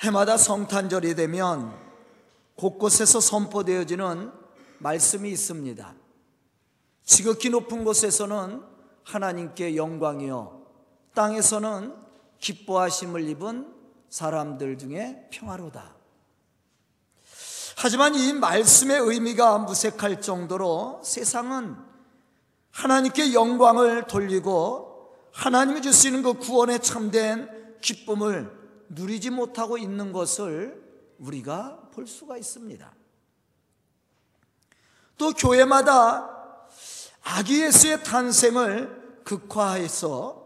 해마다 성탄절이 되면 곳곳에서 선포되어지는 말씀이 있습니다. 지극히 높은 곳에서는 하나님께 영광이요. 땅에서는 기뻐하심을 입은 사람들 중에 평화로다. 하지만 이 말씀의 의미가 무색할 정도로 세상은 하나님께 영광을 돌리고 하나님이 주시는 그 구원에 참된 기쁨을 누리지 못하고 있는 것을 우리가 볼 수가 있습니다. 또 교회마다 아기 예수의 탄생을 극화해서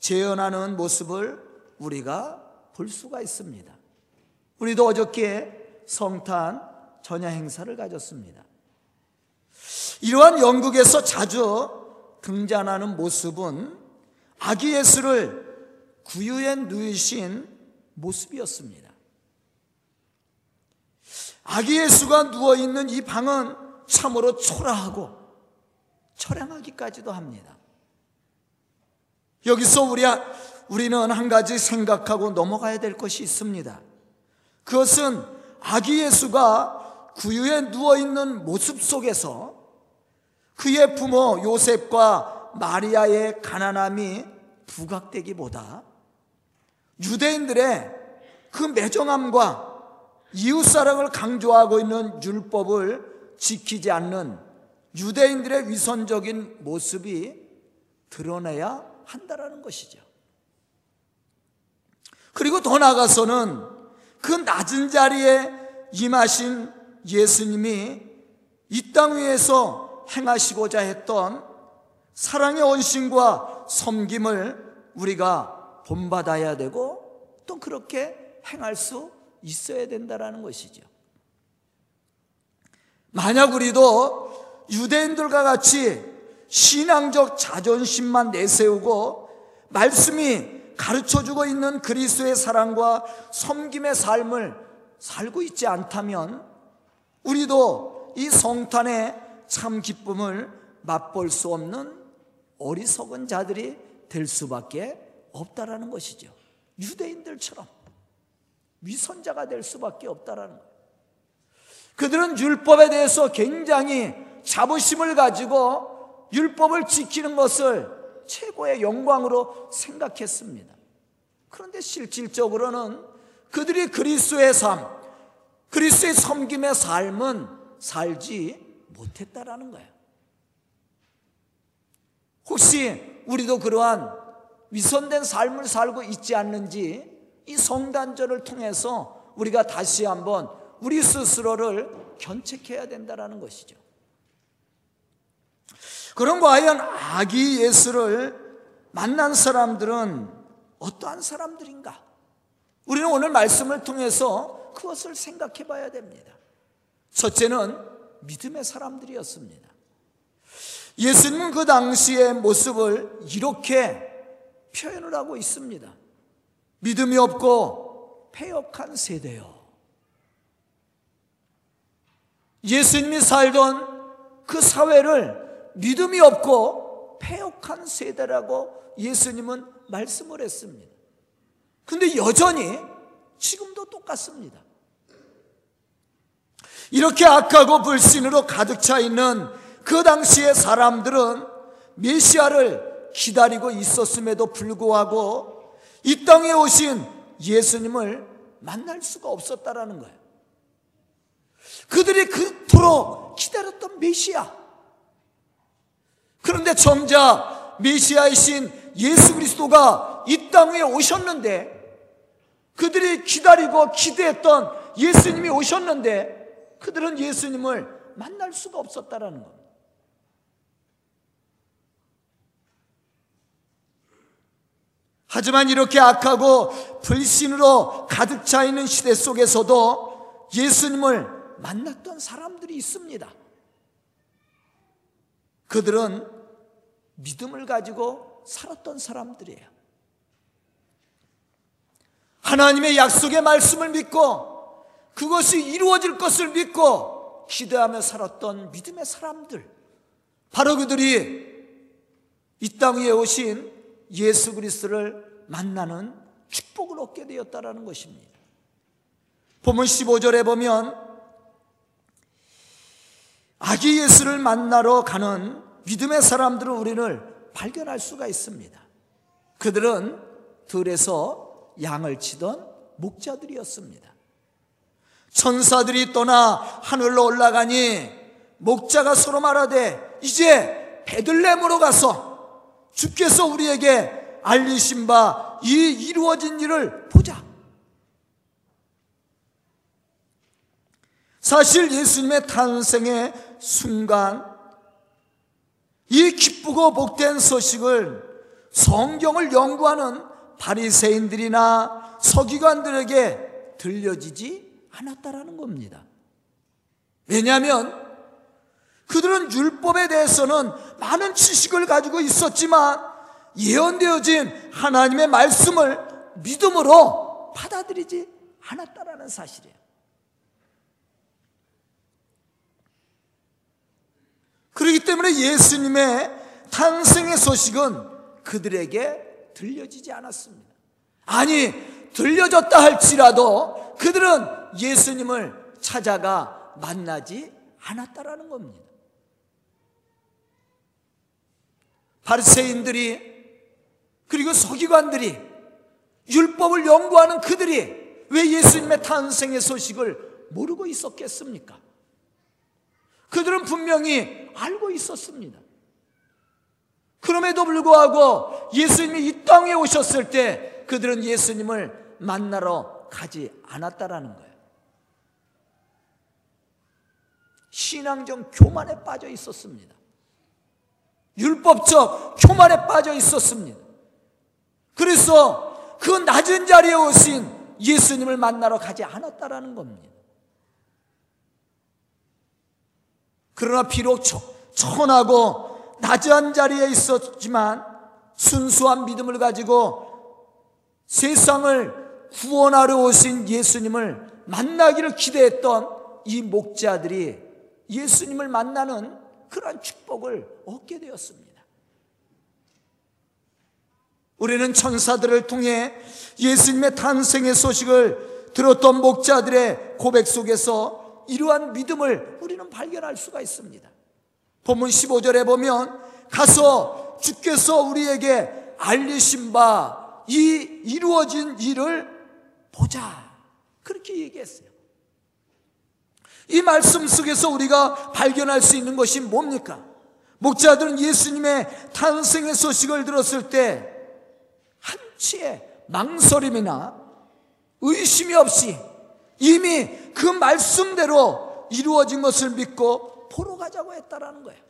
재현하는 모습을 우리가 볼 수가 있습니다. 우리도 어저께 성탄 전야 행사를 가졌습니다. 이러한 영국에서 자주 등장하는 모습은 아기 예수를 구유에 누이신 모습이었습니다. 아기 예수가 누워 있는 이 방은 참으로 초라하고 처량하기까지도 합니다. 여기서 우리, 우리는 한 가지 생각하고 넘어가야 될 것이 있습니다. 그것은 아기 예수가 구유에 누워 있는 모습 속에서 그의 부모 요셉과 마리아의 가난함이 부각되기보다 유대인들의 그 매정함과 이웃사랑을 강조하고 있는 율법을 지키지 않는 유대인들의 위선적인 모습이 드러내야 한다라는 것이죠. 그리고 더 나아가서는 그 낮은 자리에 임하신 예수님이 이 땅 위에서 행하시고자 했던 사랑의 원신과 섬김을 우리가 본받아야 되고 또 그렇게 행할 수 있어야 된다라는 것이죠. 만약 우리도 유대인들과 같이 신앙적 자존심만 내세우고 말씀이 가르쳐 주고 있는 그리스도의 사랑과 섬김의 삶을 살고 있지 않다면 우리도 이 성탄의 참 기쁨을 맛볼 수 없는 어리석은 자들이 될 수밖에 없다라는 것이죠. 유대인들처럼 위선자가 될 수밖에 없다라는 거예요. 그들은 율법에 대해서 굉장히 자부심을 가지고 율법을 지키는 것을 최고의 영광으로 생각했습니다. 그런데 실질적으로는 그들이 그리스도의 삶, 그리스도의 섬김의 삶은 살지 못했다라는 거예요. 혹시 우리도 그러한 위선된 삶을 살고 있지 않는지 이 성단절을 통해서 우리가 다시 한번 우리 스스로를 견책해야 된다는 것이죠. 그럼 과연 아기 예수를 만난 사람들은 어떠한 사람들인가? 우리는 오늘 말씀을 통해서 그것을 생각해 봐야 됩니다. 첫째는 믿음의 사람들이었습니다. 예수님은 그 당시의 모습을 이렇게 표현을 하고 있습니다. 믿음이 없고 폐역한 세대요. 예수님이 살던 그 사회를 믿음이 없고 폐역한 세대라고 예수님은 말씀을 했습니다. 근데 여전히 지금도 똑같습니다. 이렇게 악하고 불신으로 가득 차 있는 그 당시의 사람들은 메시아를 기다리고 있었음에도 불구하고 이 땅에 오신 예수님을 만날 수가 없었다라는 거예요. 그들이 그토록 기다렸던 메시아. 그런데 정작 메시아이신 예수 그리스도가 이 땅에 오셨는데 그들이 기다리고 기대했던 예수님이 오셨는데 그들은 예수님을 만날 수가 없었다라는 겁니다. 하지만 이렇게 악하고 불신으로 가득 차 있는 시대 속에서도 예수님을 만났던 사람들이 있습니다. 그들은 믿음을 가지고 살았던 사람들이에요. 하나님의 약속의 말씀을 믿고 그것이 이루어질 것을 믿고 기대하며 살았던 믿음의 사람들. 바로 그들이 이 땅 위에 오신 예수 그리스도를 만나는 축복을 얻게 되었다라는 것입니다. 본문 15절에 보면 아기 예수를 만나러 가는 믿음의 사람들은 우리를 발견할 수가 있습니다. 그들은 들에서 양을 치던 목자들이었습니다. 천사들이 떠나 하늘로 올라가니 목자가 서로 말하되 이제 베들렘으로 가서 주께서 우리에게 알리신 바 이 이루어진 일을 보자. 사실 예수님의 탄생의 순간 이 기쁘고 복된 소식을 성경을 연구하는 바리새인들이나 서기관들에게 들려지지 않았다라는 겁니다. 왜냐하면 그들은 율법에 대해서는 많은 지식을 가지고 있었지만 예언되어진 하나님의 말씀을 믿음으로 받아들이지 않았다라는 사실이에요. 그렇기 때문에 예수님의 탄생의 소식은 그들에게 들려지지 않았습니다. 아니, 들려졌다 할지라도 그들은 예수님을 찾아가 만나지 않았다라는 겁니다. 바리새인들이 그리고 서기관들이 율법을 연구하는 그들이 왜 예수님의 탄생의 소식을 모르고 있었겠습니까? 그들은 분명히 알고 있었습니다. 그럼에도 불구하고 예수님이 이 땅에 오셨을 때 그들은 예수님을 만나러 가지 않았다라는 거예요. 신앙적 교만에 빠져 있었습니다. 율법적 교만에 빠져 있었습니다. 그래서 그 낮은 자리에 오신 예수님을 만나러 가지 않았다라는 겁니다. 그러나 비록 천하고 낮은 자리에 있었지만 순수한 믿음을 가지고 세상을 구원하러 오신 예수님을 만나기를 기대했던 이 목자들이 예수님을 만나는 그러한 축복을 얻게 되었습니다. 우리는 천사들을 통해 예수님의 탄생의 소식을 들었던 목자들의 고백 속에서 이러한 믿음을 우리는 발견할 수가 있습니다. 본문 15절에 보면 가서 주께서 우리에게 알리신 바 이 이루어진 일을 보자. 그렇게 얘기했어요. 이 말씀 속에서 우리가 발견할 수 있는 것이 뭡니까? 목자들은 예수님의 탄생의 소식을 들었을 때 한치의 망설임이나 의심이 없이 이미 그 말씀대로 이루어진 것을 믿고 보러 가자고 했다라는 거예요.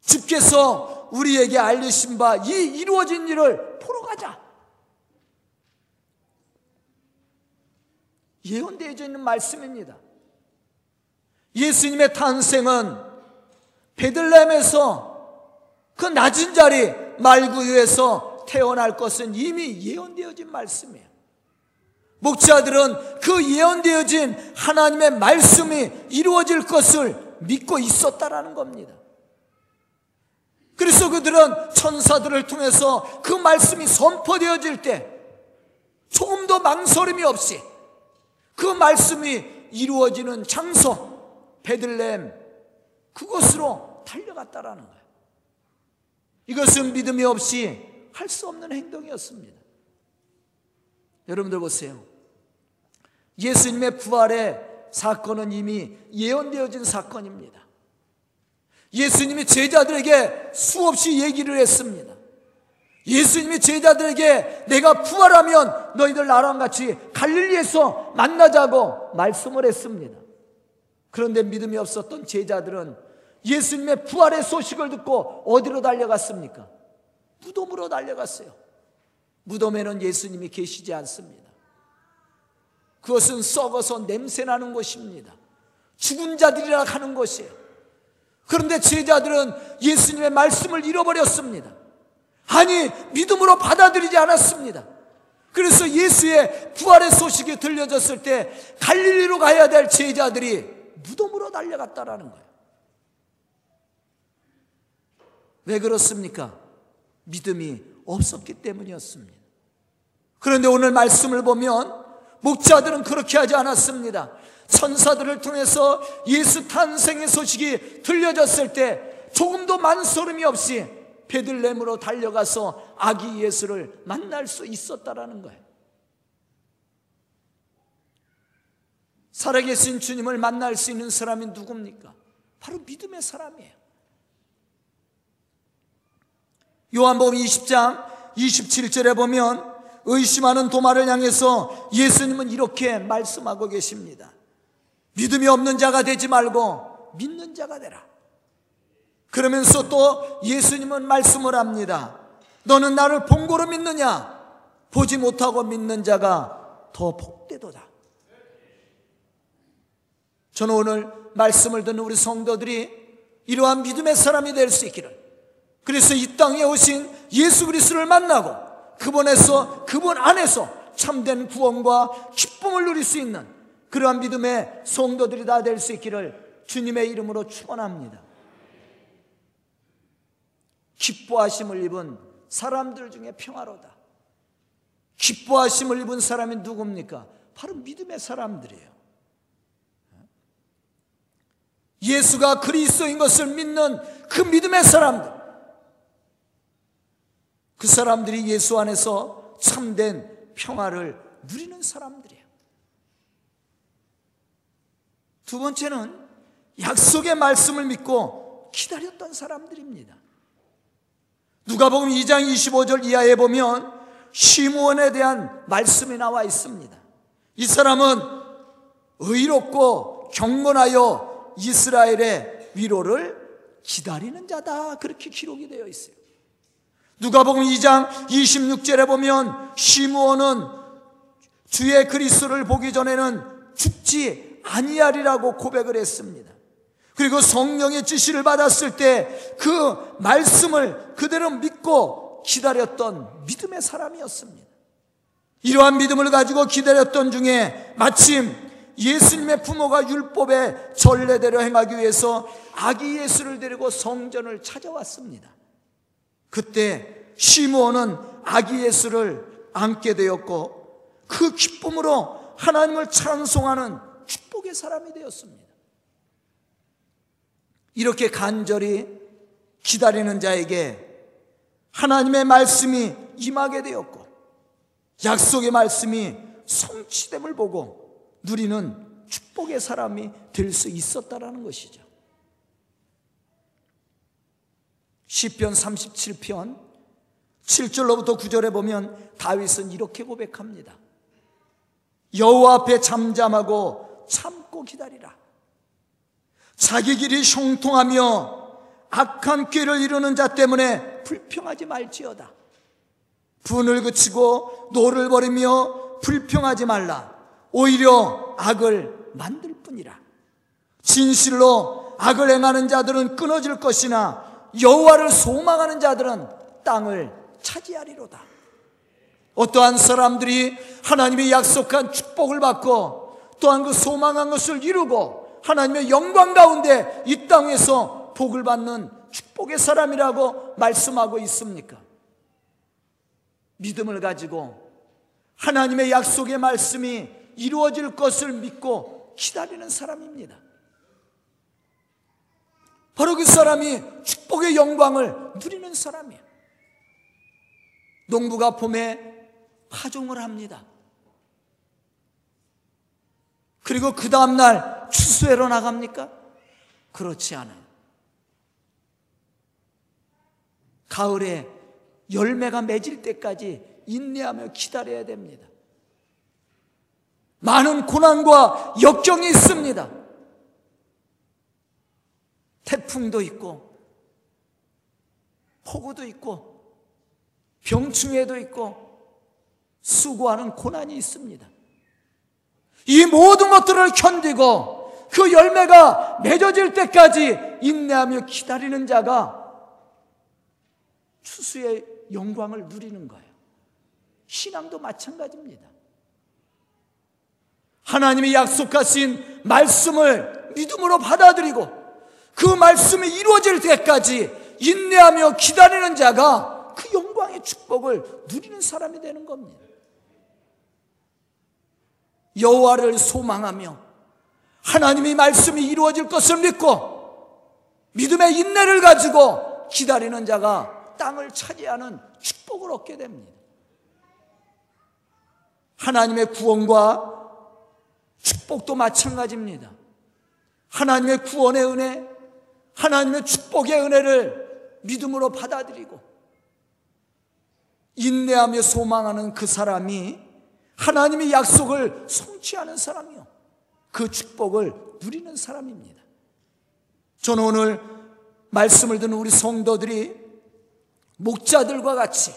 주께서 우리에게 알리신 바 이 이루어진 일을 보러 가자. 예언되어져 있는 말씀입니다. 예수님의 탄생은 베들렘에서 그 낮은 자리 말구유에서 태어날 것은 이미 예언되어진 말씀이에요. 목자들은 그 예언되어진 하나님의 말씀이 이루어질 것을 믿고 있었다라는 겁니다. 그래서 그들은 천사들을 통해서 그 말씀이 선포되어질 때 조금도 망설임이 없이 그 말씀이 이루어지는 장소 베들렘 그곳으로 달려갔다라는 거예요. 이것은 믿음이 없이 할 수 없는 행동이었습니다. 여러분들 보세요. 예수님의 부활의 사건은 이미 예언되어진 사건입니다. 예수님이 제자들에게 수없이 얘기를 했습니다. 예수님이 제자들에게 내가 부활하면 너희들 나랑 같이 갈릴리에서 만나자고 말씀을 했습니다. 그런데 믿음이 없었던 제자들은 예수님의 부활의 소식을 듣고 어디로 달려갔습니까? 무덤으로 달려갔어요. 무덤에는 예수님이 계시지 않습니다. 그것은 썩어서 냄새나는 곳입니다. 죽은 자들이라 하는 곳이에요. 그런데 제자들은 예수님의 말씀을 잃어버렸습니다. 아니, 믿음으로 받아들이지 않았습니다. 그래서 예수의 부활의 소식이 들려졌을 때 갈릴리로 가야 될 제자들이 무덤으로 달려갔다라는 거예요. 왜 그렇습니까? 믿음이 없었기 때문이었습니다. 그런데 오늘 말씀을 보면 목자들은 그렇게 하지 않았습니다. 천사들을 통해서 예수 탄생의 소식이 들려졌을 때 조금도 만소름이 없이 베들렘으로 달려가서 아기 예수를 만날 수 있었다라는 거예요. 살아계신 주님을 만날 수 있는 사람이 누굽니까? 바로 믿음의 사람이에요. 요한복음 20장 27절에 보면 의심하는 도마를 향해서 예수님은 이렇게 말씀하고 계십니다. 믿음이 없는 자가 되지 말고 믿는 자가 되라. 그러면서 또 예수님은 말씀을 합니다. 너는 나를 본고로 믿느냐? 보지 못하고 믿는 자가 더 복되도다. 저는 오늘 말씀을 듣는 우리 성도들이 이러한 믿음의 사람이 될 수 있기를. 그래서 이 땅에 오신 예수 그리스도를 만나고 그분에서 그분 안에서 참된 구원과 기쁨을 누릴 수 있는 그러한 믿음의 성도들이 다 될 수 있기를 주님의 이름으로 축원합니다. 기뻐하심을 입은 사람들 중에 평화로다. 기뻐하심을 입은 사람이 누굽니까? 바로 믿음의 사람들이에요. 예수가 그리스도인 것을 믿는 그 믿음의 사람들. 그 사람들이 예수 안에서 참된 평화를 누리는 사람들이에요. 두 번째는 약속의 말씀을 믿고 기다렸던 사람들입니다. 누가복음 2장 25절 이하에 보면 시므온에 대한 말씀이 나와 있습니다. 이 사람은 의롭고 경건하여 이스라엘의 위로를 기다리는 자다 그렇게 기록이 되어 있어요. 누가복음 2장 26절에 보면 시므온은 주의 그리스도를 보기 전에는 죽지 아니하리라고 고백을 했습니다. 그리고 성령의 지시를 받았을 때 그 말씀을 그대로 믿고 기다렸던 믿음의 사람이었습니다. 이러한 믿음을 가지고 기다렸던 중에 마침 예수님의 부모가 율법의 전례대로 행하기 위해서 아기 예수를 데리고 성전을 찾아왔습니다. 그때 시므온은 아기 예수를 안게 되었고 그 기쁨으로 하나님을 찬송하는 축복의 사람이 되었습니다. 이렇게 간절히 기다리는 자에게 하나님의 말씀이 임하게 되었고 약속의 말씀이 성취됨을 보고 누리는 축복의 사람이 될 수 있었다라는 것이죠. 시편 37편 7절로부터 9절에 보면 다윗은 이렇게 고백합니다. 여호와 앞에 잠잠하고 참고 기다리라. 자기 길이 형통하며 악한 꾀를 이루는 자 때문에 불평하지 말지어다. 분을 그치고 노를 버리며 불평하지 말라. 오히려 악을 만들 뿐이라. 진실로 악을 행하는 자들은 끊어질 것이나 여호와를 소망하는 자들은 땅을 차지하리로다. 어떠한 사람들이 하나님의 약속한 축복을 받고 또한 그 소망한 것을 이루고 하나님의 영광 가운데 이 땅에서 복을 받는 축복의 사람이라고 말씀하고 있습니까? 믿음을 가지고 하나님의 약속의 말씀이 이루어질 것을 믿고 기다리는 사람입니다. 바로 그 사람이 축복의 영광을 누리는 사람이에요. 농부가 봄에 파종을 합니다. 그리고 그 다음날 추수회로 나갑니까? 그렇지 않아요. 가을에 열매가 맺을 때까지 인내하며 기다려야 됩니다. 많은 고난과 역경이 있습니다. 태풍도 있고, 폭우도 있고, 병충해도 있고, 수고하는 고난이 있습니다. 이 모든 것들을 견디고 그 열매가 맺어질 때까지 인내하며 기다리는 자가 추수의 영광을 누리는 거예요. 신앙도 마찬가지입니다. 하나님이 약속하신 말씀을 믿음으로 받아들이고 그 말씀이 이루어질 때까지 인내하며 기다리는 자가 그 영광의 축복을 누리는 사람이 되는 겁니다. 여호와를 소망하며 하나님의 말씀이 이루어질 것을 믿고 믿음의 인내를 가지고 기다리는 자가 땅을 차지하는 축복을 얻게 됩니다. 하나님의 구원과 축복도 마찬가지입니다. 하나님의 구원의 은혜, 하나님의 축복의 은혜를 믿음으로 받아들이고 인내하며 소망하는 그 사람이 하나님의 약속을 성취하는 사람이요. 그 축복을 누리는 사람입니다. 저는 오늘 말씀을 듣는 우리 성도들이 목자들과 같이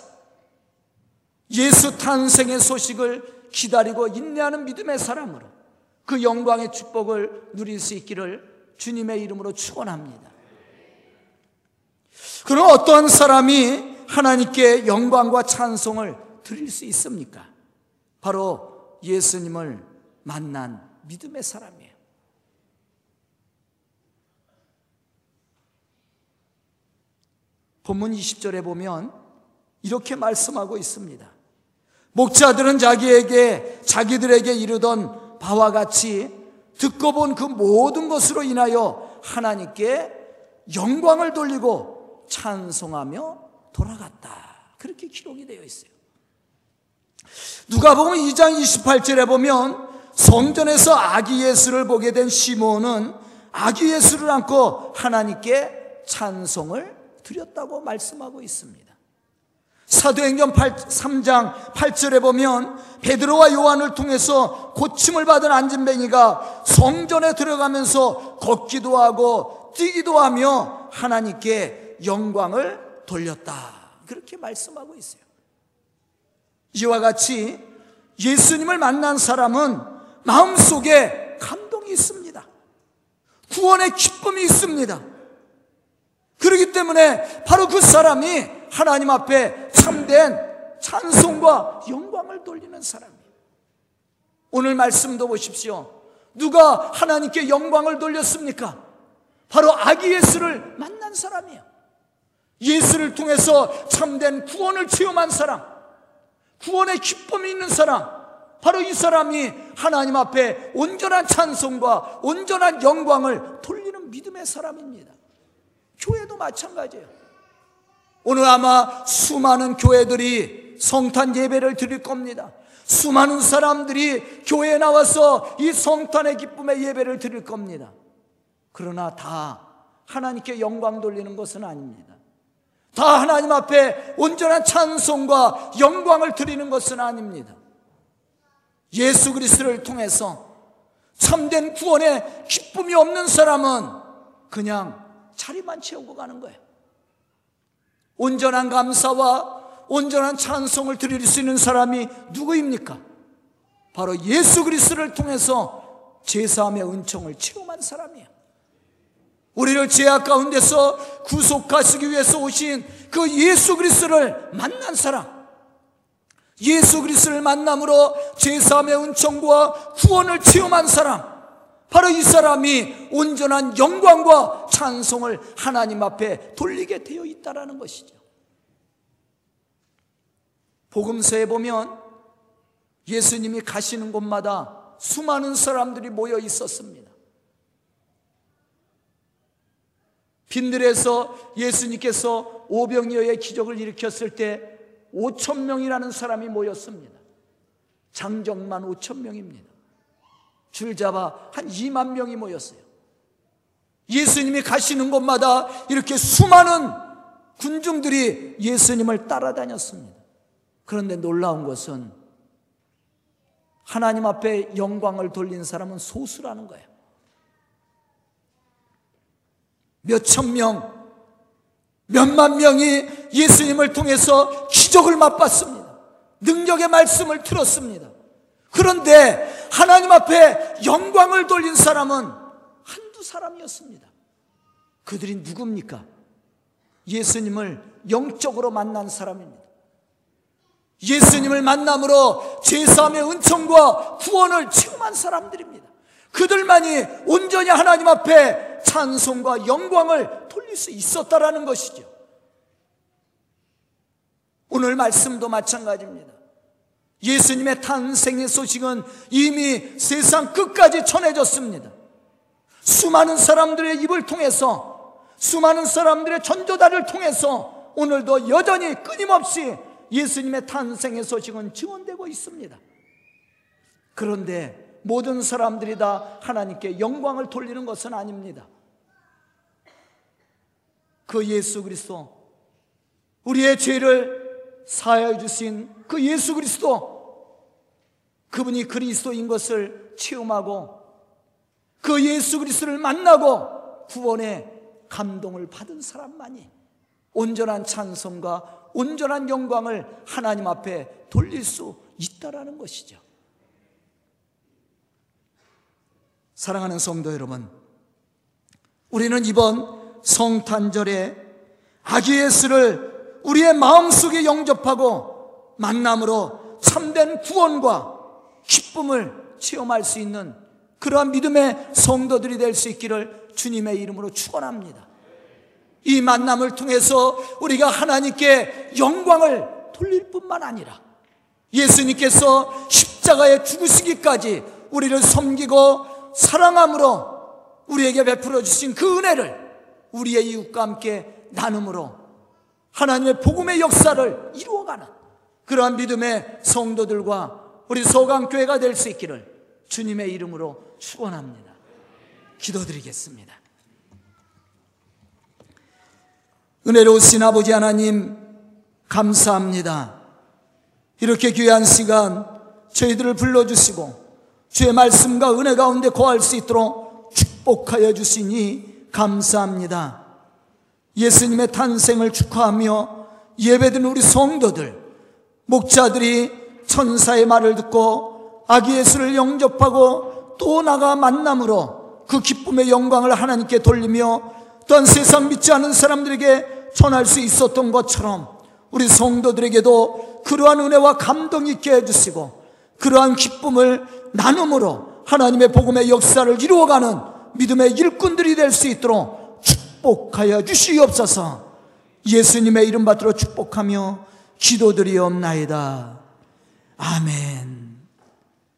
예수 탄생의 소식을 기다리고 인내하는 믿음의 사람으로 그 영광의 축복을 누릴 수 있기를 주님의 이름으로 축원합니다. 그럼 어떠한 사람이 하나님께 영광과 찬송을 드릴 수 있습니까? 바로 예수님을 만난 믿음의 사람이에요. 본문 20절에 보면 이렇게 말씀하고 있습니다. 목자들은 자기에게 자기들에게 이르던 바와 같이 듣고 본 그 모든 것으로 인하여 하나님께 영광을 돌리고 찬송하며 돌아갔다. 그렇게 기록이 되어 있어요. 누가 보면 2장 28절에 보면 성전에서 아기 예수를 보게 된 시몬은 아기 예수를 안고 하나님께 찬송을 드렸다고 말씀하고 있습니다. 사도행전 8, 3장 8절에 보면 베드로와 요한을 통해서 고침을 받은 안진뱅이가 성전에 들어가면서 걷기도 하고 뛰기도 하며 하나님께 영광을 돌렸다. 그렇게 말씀하고 있어요. 이와 같이 예수님을 만난 사람은 마음속에 감동이 있습니다. 구원의 기쁨이 있습니다. 그렇기 때문에 바로 그 사람이 하나님 앞에 참된 찬송과 영광을 돌리는 사람이에요. 오늘 말씀도 보십시오. 누가 하나님께 영광을 돌렸습니까? 바로 아기 예수를 만난 사람이에요. 예수를 통해서 참된 구원을 체험한 사람, 구원의 기쁨이 있는 사람, 바로 이 사람이 하나님 앞에 온전한 찬송과 온전한 영광을 돌리는 믿음의 사람입니다. 교회도 마찬가지예요. 오늘 아마 수많은 교회들이 성탄 예배를 드릴 겁니다. 수많은 사람들이 교회에 나와서 이 성탄의 기쁨의 예배를 드릴 겁니다. 그러나 다 하나님께 영광 돌리는 것은 아닙니다. 다 하나님 앞에 온전한 찬송과 영광을 드리는 것은 아닙니다. 예수 그리스도를 통해서 참된 구원에 기쁨이 없는 사람은 그냥 자리만 채우고 가는 거예요. 온전한 감사와 온전한 찬송을 드릴 수 있는 사람이 누구입니까? 바로 예수 그리스도를 통해서 제사함의 은총을 체험한 사람이에요. 우리를 죄악 가운데서 구속하시기 위해서 오신 그 예수 그리스도를 만난 사람. 예수 그리스도를 만남으로 제사함의 은총과 구원을 체험한 사람. 바로 이 사람이 온전한 영광과 찬송을 하나님 앞에 돌리게 되어 있다라는 것이죠. 복음서에 보면 예수님이 가시는 곳마다 수많은 사람들이 모여 있었습니다. 빈들에서 예수님께서 오병이어의 기적을 일으켰을 때 5천 명이라는 사람이 모였습니다. 장정만 5천 명입니다. 줄 잡아 한 2만 명이 모였어요. 예수님이 가시는 곳마다 이렇게 수많은 군중들이 예수님을 따라다녔습니다. 그런데 놀라운 것은 하나님 앞에 영광을 돌린 사람은 소수라는 거예요. 몇천 명, 몇만 명이 예수님을 통해서 기적을 맛봤습니다. 능력의 말씀을 들었습니다. 그런데 하나님 앞에 영광을 돌린 사람은 한두 사람이었습니다. 그들이 누굽니까? 예수님을 영적으로 만난 사람입니다. 예수님을 만남으로 제사함의 은총과 구원을 체험한 사람들입니다. 그들만이 온전히 하나님 앞에 찬송과 영광을 돌릴 수 있었다라는 것이죠. 오늘 말씀도 마찬가지입니다. 예수님의 탄생의 소식은 이미 세상 끝까지 전해졌습니다. 수많은 사람들의 입을 통해서 수많은 사람들의 전도다를 통해서 오늘도 여전히 끊임없이 예수님의 탄생의 소식은 증언되고 있습니다. 그런데 모든 사람들이 다 하나님께 영광을 돌리는 것은 아닙니다. 그 예수 그리스도, 우리의 죄를 사하여 주신 그 예수 그리스도, 그분이 그리스도인 것을 체험하고 그 예수 그리스도를 만나고 구원의 감동을 받은 사람만이 온전한 찬송과 온전한 영광을 하나님 앞에 돌릴 수 있다라는 것이죠. 사랑하는 성도 여러분, 우리는 이번 성탄절에 아기 예수를 우리의 마음속에 영접하고 만남으로 참된 구원과 기쁨을 체험할 수 있는 그러한 믿음의 성도들이 될 수 있기를 주님의 이름으로 축원합니다. 이 만남을 통해서 우리가 하나님께 영광을 돌릴 뿐만 아니라 예수님께서 십자가에 죽으시기까지 우리를 섬기고 사랑함으로 우리에게 베풀어 주신 그 은혜를 우리의 이웃과 함께 나눔으로 하나님의 복음의 역사를 이루어가는 그러한 믿음의 성도들과 우리 소강교회가 될 수 있기를 주님의 이름으로 축원합니다. 기도드리겠습니다. 은혜로우신 아버지 하나님 감사합니다. 이렇게 귀한 시간 저희들을 불러주시고 주의 말씀과 은혜 가운데 거할 수 있도록 축복하여 주시니 감사합니다. 예수님의 탄생을 축하하며 예배드는 우리 성도들, 목자들이 천사의 말을 듣고 아기 예수를 영접하고 또 나가 만남으로 그 기쁨의 영광을 하나님께 돌리며 또한 세상 믿지 않은 사람들에게 전할 수 있었던 것처럼 우리 성도들에게도 그러한 은혜와 감동 있게 해주시고 그러한 기쁨을 나눔으로 하나님의 복음의 역사를 이루어가는 믿음의 일꾼들이 될 수 있도록 축복하여 주시옵소서 예수님의 이름 받들어 축복하며 기도드리옵나이다. 아멘.